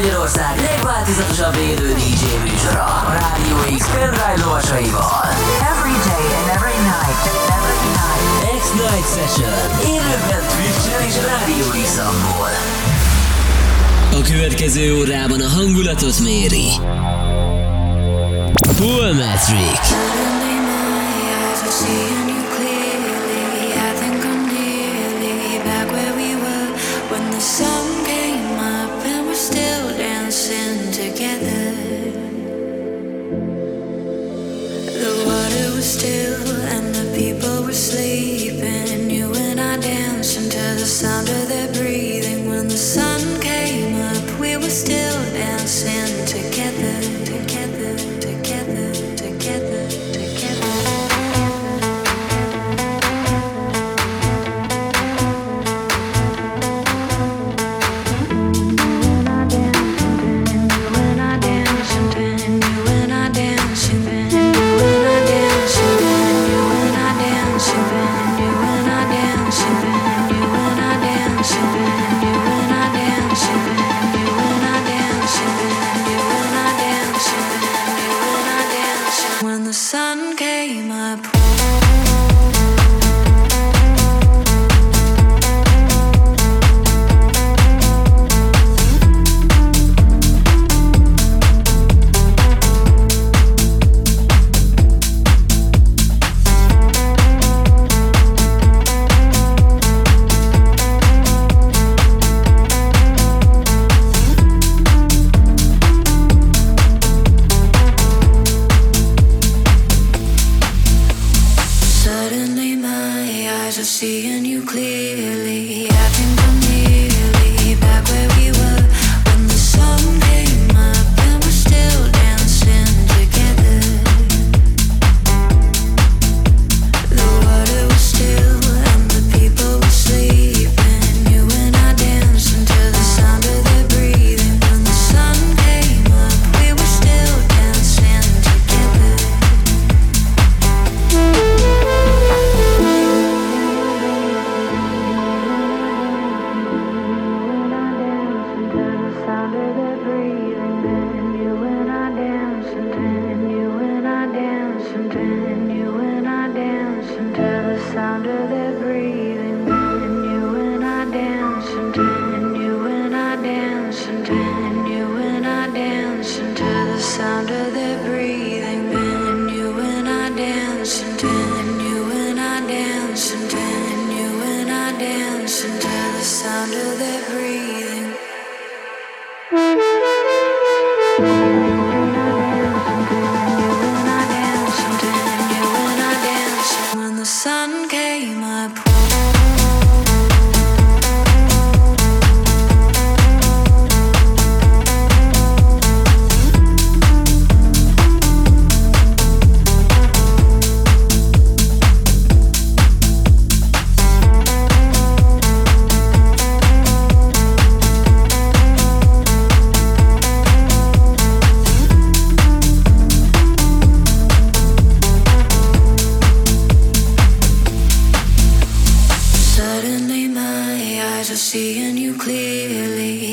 Magyarország legváltozatosabb élő DJ műsora a Rádió X pendrive lovasaival. Every day and every night. Every night. X-Night Session. Élőben twitch és Rádió x A következő órában a hangulatot méri. Full Metric. Still. still. seeing you clearly.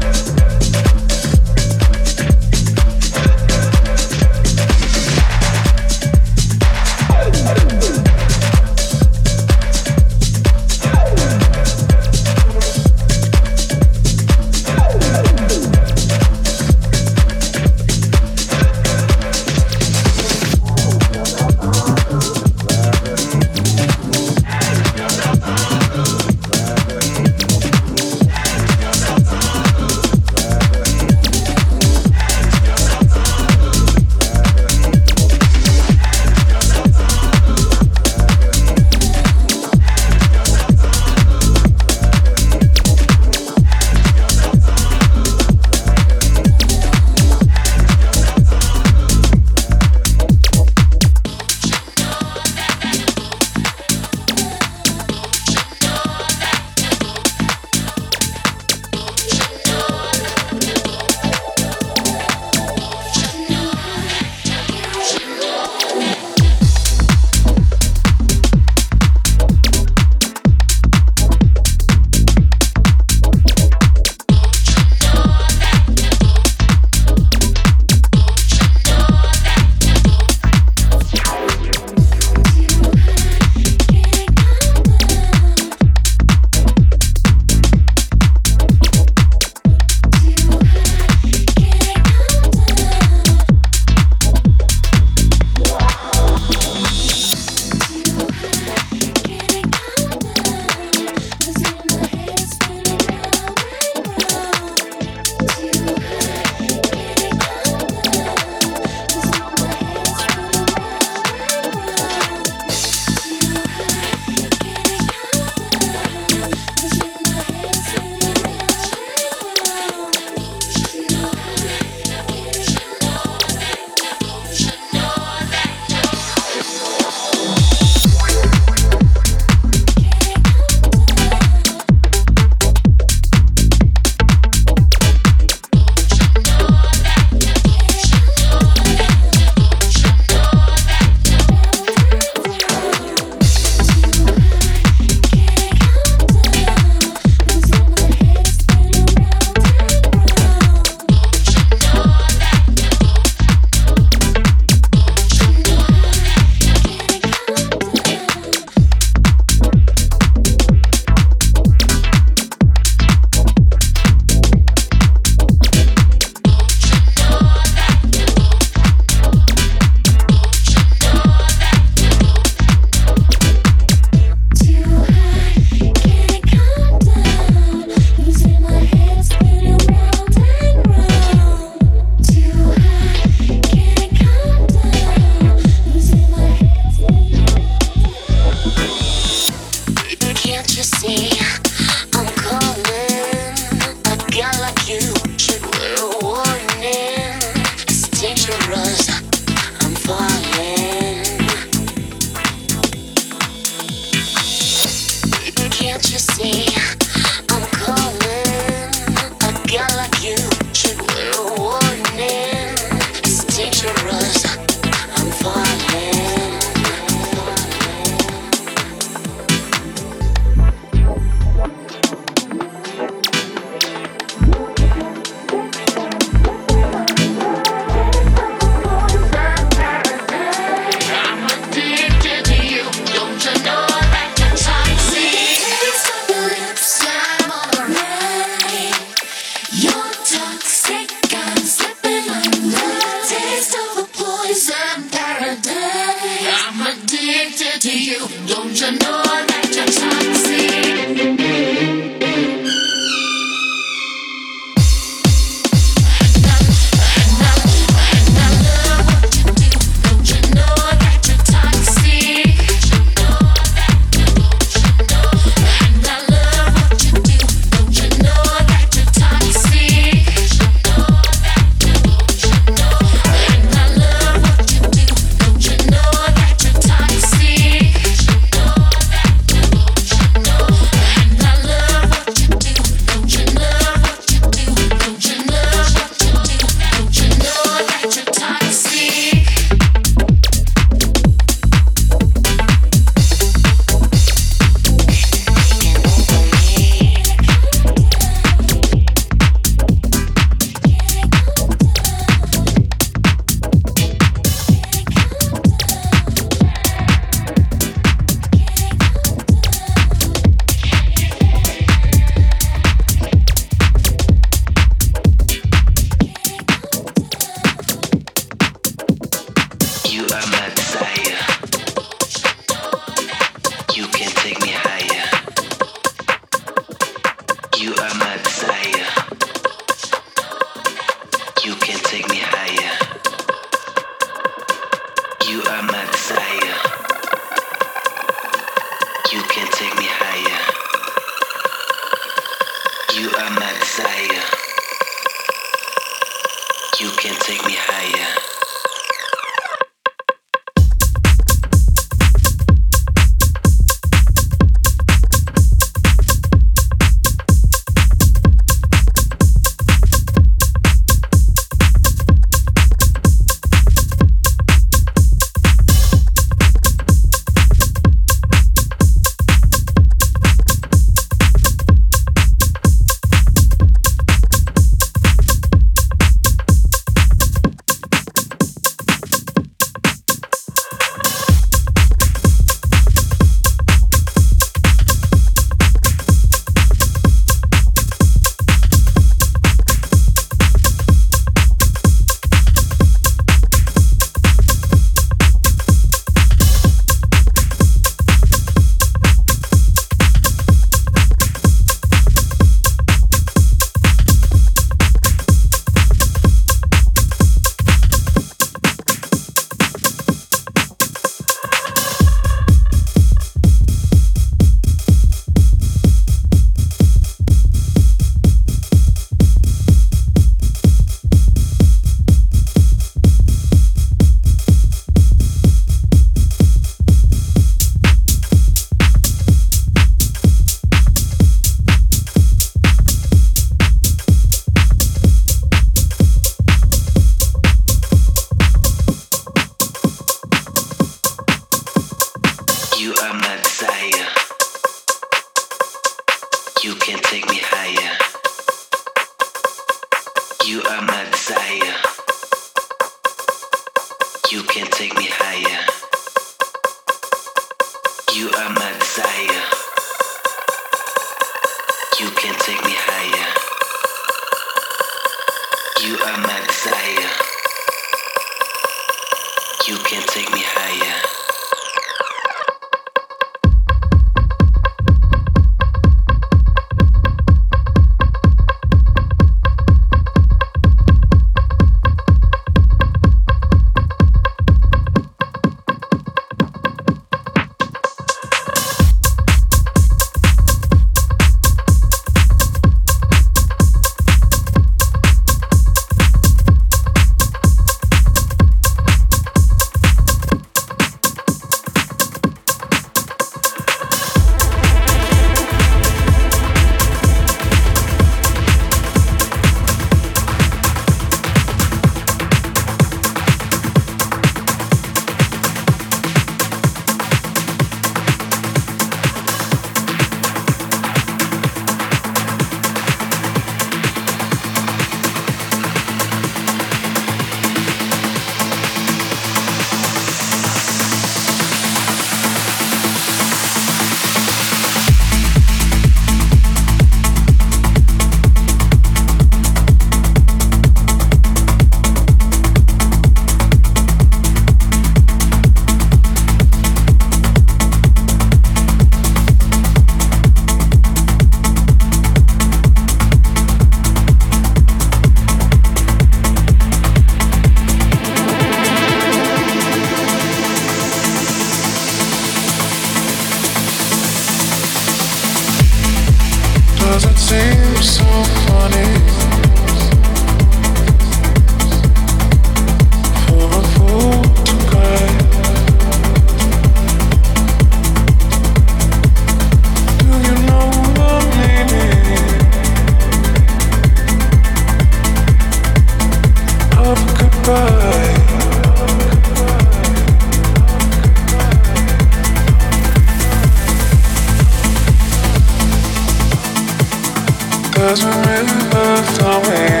somewhere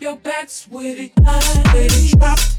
your backs with it, with it, drop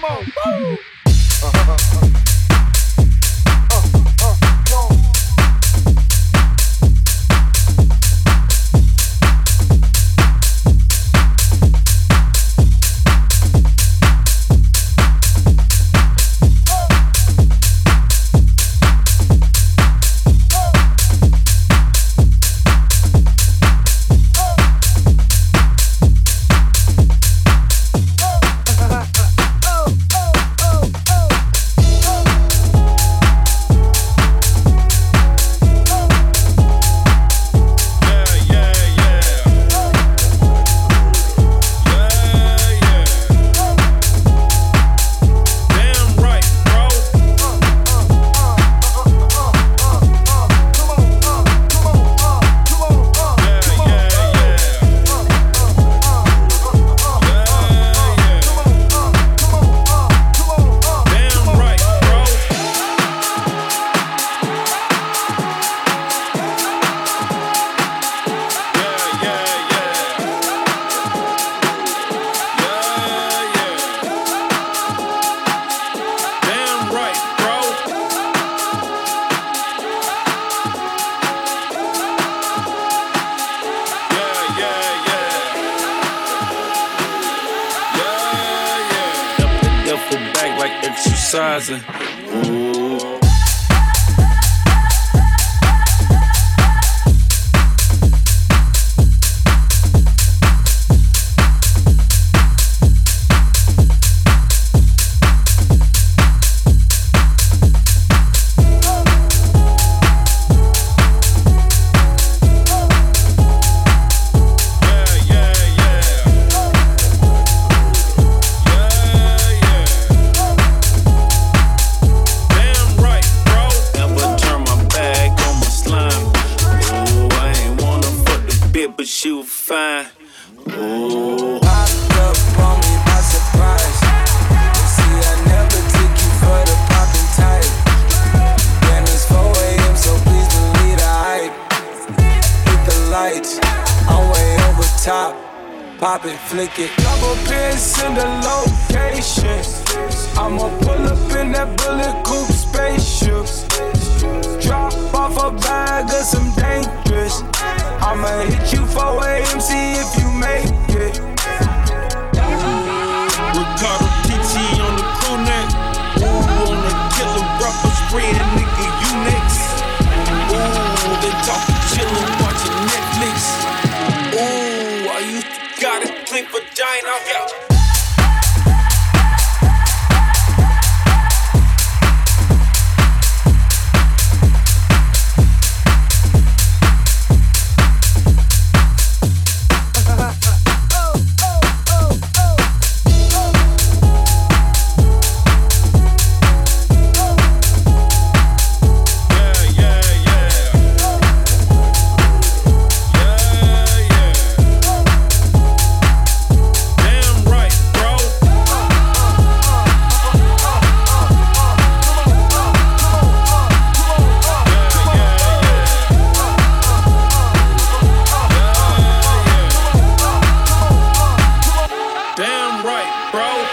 Come on. Woo!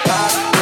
pop.